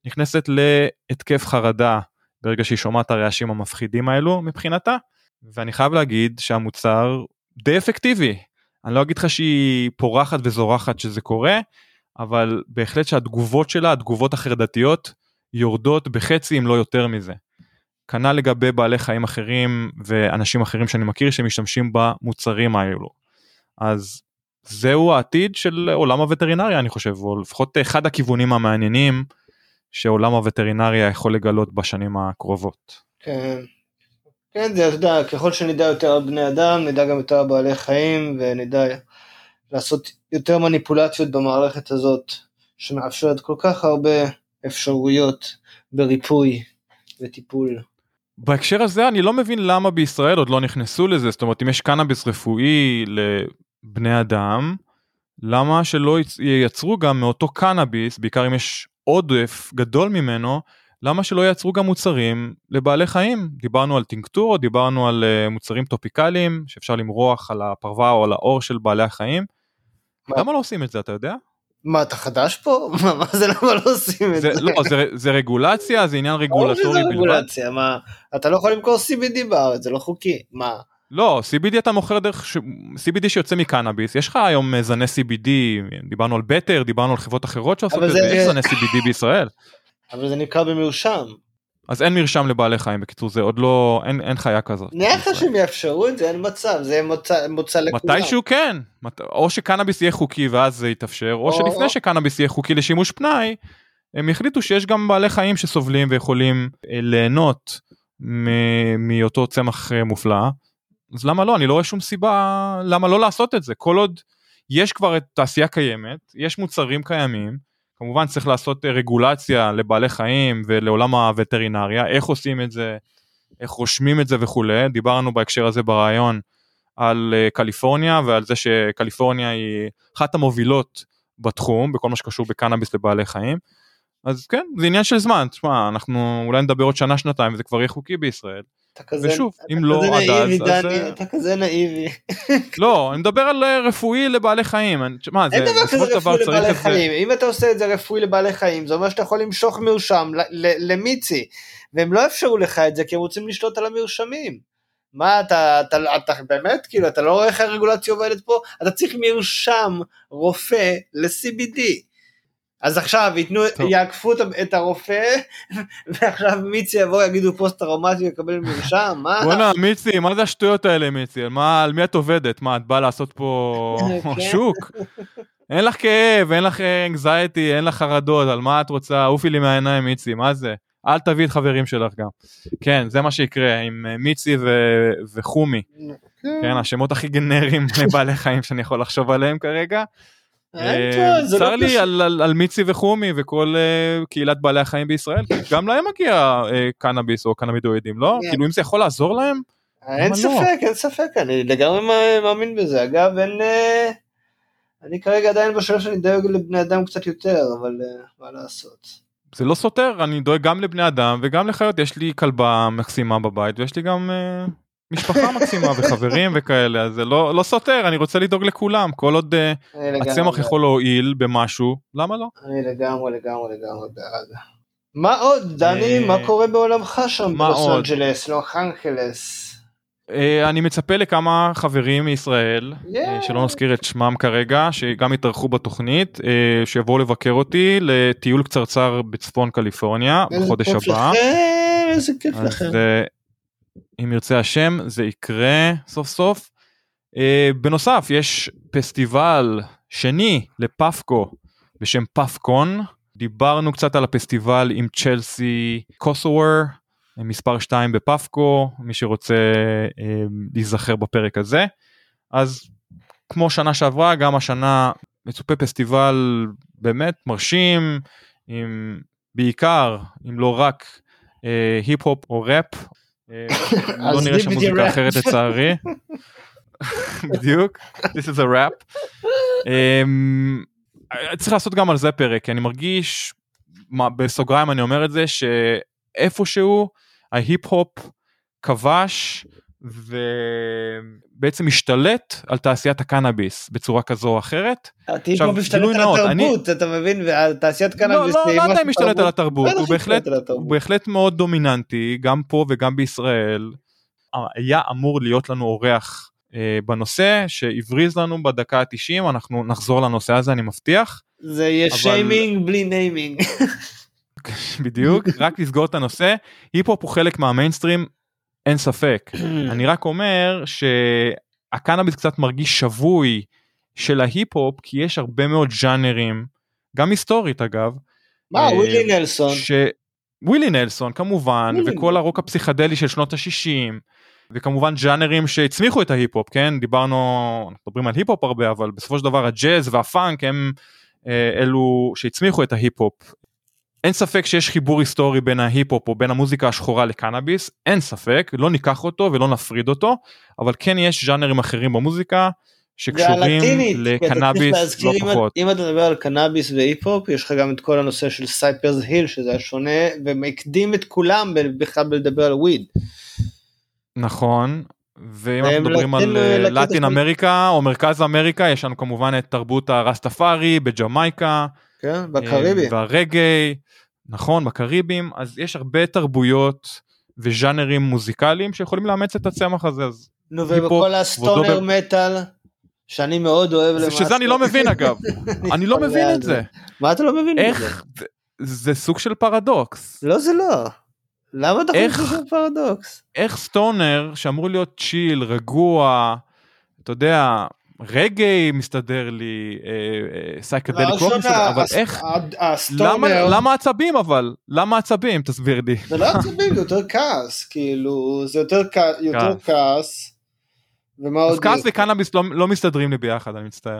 נכנסת להתקף חרדה ברגע שהיא שומעת את הרעשים המפחידים האלו מבחינתה, ואני חייב להגיד שהמוצר די אפקטיבי. אני לא אגיד לך שהיא פורחת וזורחת שזה קורה, אבל בהחלט שהתגובות שלה, התגובות החרדתיות, יורדות בחצי אם לא יותר מזה. כנ"ל לגבי בעלי חיים אחרים ואנשים אחרים שאני מכיר שמשתמשים במוצרים האלו. אז זהו העתיד של עולם הווטרינריה אני חושב, או לפחות אחד הכיוונים המעניינים שעולם הווטרינריה יכול לגלות בשנים הקרובות. כן, כן, זה, אתה יודע, ככל שנדע יותר על בני אדם, נדע גם יותר על בעלי חיים, ונדע לעשות יותר מניפולציות במערכת הזאת, שמאפשרת כל כך הרבה אפשרויות בריפוי וטיפול. בהקשר הזה אני לא מבין למה בישראל עוד לא נכנסו לזה, זאת אומרת אם יש קנאביס רפואי לבני אדם, למה שלא ייצרו גם מאותו קנאביס, בעיקר אם יש עודף גדול ממנו, למה שלא ייצרו גם מוצרים לבעלי חיים? דיברנו על טינקטור, דיברנו על uh, מוצרים טופיקליים שאפשר למרוח על הפרווה או על האור של בעלי החיים. מה? למה לא עושים את זה אתה יודע? מה אתה חדש פה? מה, מה זה למה לא עושים את זה? זה? לא, זה, זה רגולציה, זה עניין רגולטורי בלבד. רגולציה, מה? אתה לא יכול למכור CBD בארץ, זה לא חוקי, מה? לא, CBD אתה מוכר דרך, ש... CBD שיוצא מקנאביס, יש לך היום זני CBD, דיברנו על בטר, דיברנו על חברות אחרות שעושות את זה, יש זני CBD בישראל. אבל זה נקרא במרשם. אז אין מרשם לבעלי חיים בקיצור זה עוד לא אין אין חיה כזאת. נראה לך שהם יאפשרו את זה אין מצב זה מוצא, מוצא לכולם. מתישהו כן או שקנאביס יהיה חוקי ואז זה יתאפשר או, או שלפני או... שקנאביס יהיה חוקי לשימוש פנאי הם החליטו שיש גם בעלי חיים שסובלים ויכולים אה, ליהנות מאותו צמח אה, מופלא אז למה לא אני לא רואה שום סיבה למה לא לעשות את זה כל עוד יש כבר את תעשייה קיימת יש מוצרים קיימים כמובן צריך לעשות אה, רגולציה לבעלי חיים ולעולם הווטרינריה, איך עושים את זה, איך רושמים את זה וכולי, דיברנו בהקשר הזה ברעיון על אה, קליפורניה ועל זה שקליפורניה היא אחת המובילות בתחום בכל מה שקשור בקנאביס לבעלי חיים. אז כן זה עניין של זמן תשמע אנחנו אולי נדבר עוד שנה שנתיים וזה כבר יהיה חוקי בישראל. אתה כזה, ושוב אתה אם לא עד אז, אז דני, אה, אתה כזה נאיבי. לא אני מדבר על אה, רפואי לבעלי חיים מה זה אין דבר כזה רפואי לבעלי זה חיים, אם אתה עושה את זה רפואי לבעלי חיים, זה אומר שאתה יכול למשוך מרשם למיצי, והם לא אפשרו לך את זה כי הם רוצים לשלוט על המרשמים. מה אתה, אתה, אתה באמת, כאילו, אתה לא רואה איך הרגולציה עובדת פה? אתה צריך מרשם רופא ל-CBD. אז עכשיו ייתנו. יעקפו את- הרופא, ועכשיו מיצי יבוא יגידו פוסט טראומטי ויקבל מרשם, מה? בואנה מיצי מה זה השטויות האלה מיצי מה על מי את עובדת מה את באה לעשות פה כן. שוק. אין לך כאב אין לך אנגזייטי אין לך חרדות על מה את רוצה עופי לי מהעיניים מיצי מה זה אל תביא את חברים שלך גם. כן זה מה שיקרה עם אה, מיצי ו- וחומי כן השמות הכי גנריים לבעלי חיים שאני יכול לחשוב עליהם כרגע. אה, זה לא צר לי. על, מיצי וחומי וכל uh, קהילת בעלי החיים בישראל גם להם מגיע קנאביס או קנאבידואידים לא כן. כאילו אם זה יכול לעזור להם אין לא? ספק, אין ספק, אני לגמרי מא- מאמין בזה. אגב, אין... אה, אני כרגע עדיין בשלב שאני דואג לבני אדם קצת יותר, אבל אה, מה לעשות. זה לא סותר אני דואג גם לבני אדם וגם לחיות יש לי כלבה מקסימה בבית ויש לי גם משפחה מקסימה וחברים וכאלה אז זה לא לא סותר אני רוצה לדאוג לכולם כל עוד לגמרי הצמח. יכול להועיל במשהו למה לא. אני לגמרי לגמרי לגמרי בעד. מה עוד, דני? אה, מה קורה בעולמך שם בלוס? אנג'לס, לוס אנג'לס? אה, אני מצפה לכמה חברים מישראל. אה, שלא נזכיר את שמם כרגע שגם יתארחו בתוכנית אה, שיבואו לבקר אותי לטיול קצרצר בצפון קליפורניה בחודש הבא. איזה כיף לכם. אם ירצה השם זה יקרה סוף סוף. אה, בנוסף יש פסטיבל שני לפפקו בשם פפקון. דיברנו קצת על הפסטיבל עם צ'לסי קוסוור, מספר 2 בפפקו, מי שרוצה אה, להיזכר בפרק הזה. אז כמו שנה שעברה, גם השנה מצופה פסטיבל באמת מרשים, עם בעיקר, אם לא רק, אה, היפ-הופ או ראפ. אה, לא נראה שם מוזיקה אחרת לצערי. בדיוק, this is a rap. Um, צריך לעשות גם על זה פרק, כי אני מרגיש, בסוגריים אני אומר את זה, שאיפשהו ההיפ-הופ כבש ובעצם משתלט על תעשיית הקנאביס בצורה כזו או אחרת. עכשיו, משתלט על התרבות, אתה מבין? תעשיית קנאביס... לא, לא, לא יודע אם משתלט על התרבות, הוא בהחלט מאוד דומיננטי, גם פה וגם בישראל. היה אמור להיות לנו אורח אה, בנושא שהבריז לנו בדקה ה-90, אנחנו נחזור לנושא הזה, אני מבטיח. זה יהיה שיימינג בלי ניימינג. בדיוק, רק לסגור את הנושא. היפ-הופ הוא חלק מהמיינסטרים, אין ספק. אני רק אומר שהקנאביס קצת מרגיש שבוי של ההיפ-הופ, כי יש הרבה מאוד ז'אנרים, גם היסטורית אגב. מה, אה, ווילי נלסון. ש... ווילי נלסון כמובן, וכל הרוק הפסיכדלי של שנות ה-60. וכמובן ג'אנרים שהצמיחו את ההיפ-הופ, כן? דיברנו, אנחנו מדברים על היפ-הופ הרבה, אבל בסופו של דבר הג'אז והפאנק הם אה, אלו שהצמיחו את ההיפ-הופ. אין ספק שיש חיבור היסטורי בין ההיפ-הופ או בין המוזיקה השחורה לקנאביס, אין ספק, לא ניקח אותו ולא נפריד אותו, אבל כן יש ז'אנרים אחרים במוזיקה שקשורים לקנאביס לא פחות. אם אתה מדבר על קנאביס והיפ-הופ, יש לך גם את כל הנושא של סייפרס היל שזה השונה, ומקדים את כולם בכלל בלדבר על וויד. נכון ואם אנחנו מדברים על אה, לטין אמריקה או מרכז אמריקה יש לנו כמובן את תרבות הרסטפארי בג'מייקה. כן, בקריבים. אה, והרגי, נכון, בקריבים, אז יש הרבה תרבויות וז'אנרים מוזיקליים שיכולים לאמץ את הצמח הזה. אז נו, ובכל הסטונר מטאל, שאני מאוד אוהב למעשה. שזה אני לא מבין אגב, אני לא מבין את זה. מה אתה לא מבין? איך, זה סוג של פרדוקס. לא, זה לא. למה אתה חושב שזה פרדוקס? איך סטונר שאמור להיות צ'יל, רגוע, אתה יודע, רגעי מסתדר לי, סייקדליק אה, לא מסתדר, אבל איך, למה עצבים אבל? למה עצבים? תסביר לי. זה לא עצבים, זה יותר כעס, כאילו, זה יותר כעס. אז כעס וקנאביס לא, לא מסתדרים לי ביחד, אני מצטער.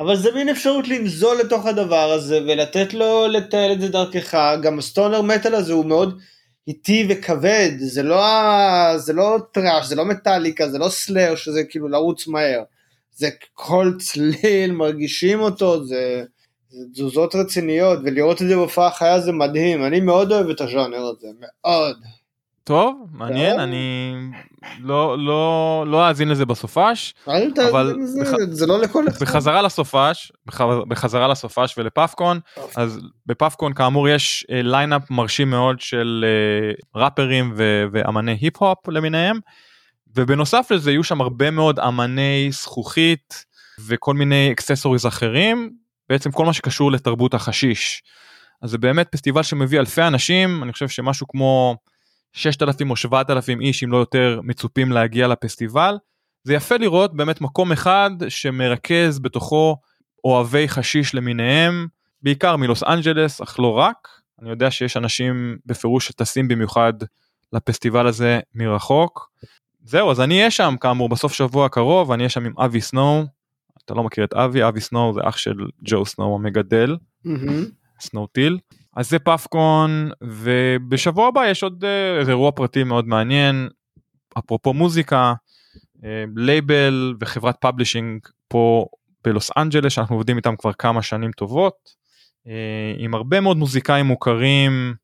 אבל זה מין אפשרות לנזול לתוך הדבר הזה ולתת לו לטייל את זה דרכך, גם הסטונר מטאל הזה הוא מאוד איטי וכבד, זה לא, זה לא טראש, זה לא מטאליקה, זה לא סלאר שזה כאילו לרוץ מהר. זה כל צליל, מרגישים אותו, זה, זה תזוזות רציניות, ולראות את זה בהופעה חיה זה מדהים, אני מאוד אוהב את הז'אנר הזה, מאוד. טוב, מעניין, אני לא לא לא אאזין לזה בסופש, אבל זה לא לכל אחד. בחזרה לסופש, בחזרה לסופש ולפאפקון, אז בפאפקון כאמור יש ליינאפ אה, מרשים מאוד של אה, ראפרים ואמני היפ-הופ למיניהם, ובנוסף לזה יהיו שם הרבה מאוד אמני זכוכית וכל מיני אקססוריז אחרים, בעצם כל מה שקשור לתרבות החשיש. אז זה באמת פסטיבל שמביא אלפי אנשים, אני חושב שמשהו כמו 6,000 או 7,000 איש אם לא יותר מצופים להגיע לפסטיבל. זה יפה לראות באמת מקום אחד שמרכז בתוכו אוהבי חשיש למיניהם, בעיקר מלוס אנג'לס אך לא רק. אני יודע שיש אנשים בפירוש שטסים במיוחד לפסטיבל הזה מרחוק. זהו אז אני אהיה שם כאמור בסוף שבוע הקרוב אני אהיה שם עם אבי סנואו. אתה לא מכיר את אבי אבי סנואו זה אח של ג'ו סנואו המגדל. סנואו טיל. אז זה פאפקון ובשבוע הבא יש עוד אה, איזה אירוע פרטי מאוד מעניין אפרופו מוזיקה לייבל וחברת פאבלישינג פה בלוס אנג'לס שאנחנו עובדים איתם כבר כמה שנים טובות אה, עם הרבה מאוד מוזיקאים מוכרים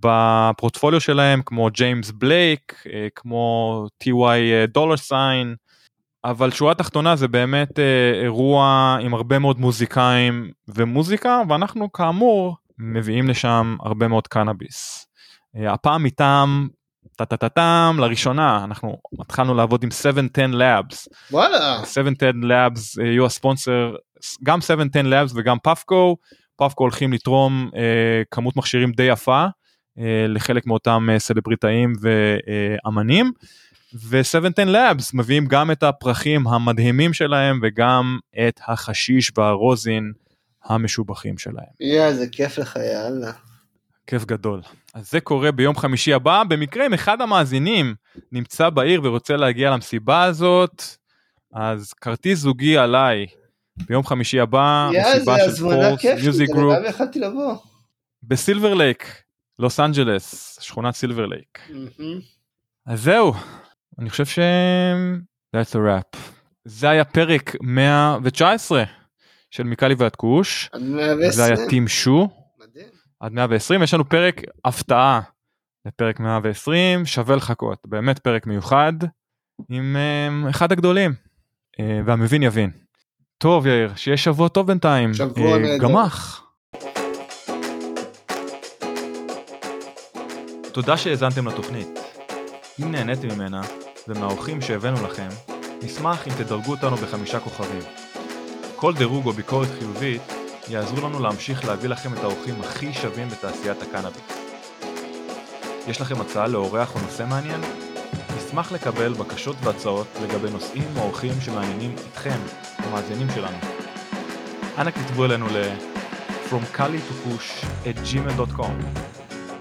בפורטפוליו שלהם כמו ג'יימס בלייק אה, כמו טי.וואי דולר סיין אבל שורה תחתונה זה באמת אירוע עם הרבה מאוד מוזיקאים ומוזיקה ואנחנו כאמור מביאים לשם הרבה מאוד קנאביס. אה, הפעם מטעם טה-טה-טה-טם לראשונה אנחנו התחלנו לעבוד עם 710 Labs. וואלה. 710 Labs יהיו הספונסר גם 710 Labs וגם פאפקו. פאפקו הולכים לתרום אה, כמות מכשירים די יפה אה, לחלק מאותם אה, סלבריטאים ואמנים. ו-710 Labs מביאים גם את הפרחים המדהימים שלהם וגם את החשיש והרוזין המשובחים שלהם. יא, זה כיף לך, יאללה. כיף גדול. אז זה קורה ביום חמישי הבא, במקרה אם אחד המאזינים נמצא בעיר ורוצה להגיע למסיבה הזאת, אז כרטיס זוגי עליי ביום חמישי הבא, יא, זה מסיבה של הזמנה פורס מיוזיק אני גרופ גם יכלתי לבוא. בסילבר לייק, לוס אנג'לס, שכונת סילבר לייק. אז זהו, אני חושב ש... That's a wrap. זה היה פרק 119 של מיקלי ועד כוש, עד זה היה 120. טים שו. מדהים. עד 120 יש לנו פרק הפתעה לפרק 120 שווה לחכות באמת פרק מיוחד עם um, אחד הגדולים uh, והמבין יבין. טוב יאיר שיהיה שבוע טוב בינתיים שבוע אה, נהדר. גמח. תודה שהאזנתם לתוכנית. אם נהניתם ממנה ומהאורחים שהבאנו לכם נשמח אם תדרגו אותנו בחמישה כוכבים. כל דירוג או ביקורת חיובית יעזרו לנו להמשיך להביא לכם את האורחים הכי שווים בתעשיית הקנאביס. יש לכם הצעה לאורח או נושא מעניין? נשמח לקבל בקשות והצעות לגבי נושאים או אורחים שמעניינים אתכם, המאזינים שלנו. אנא כתבו אלינו ל- From Kali to Push at gmail.com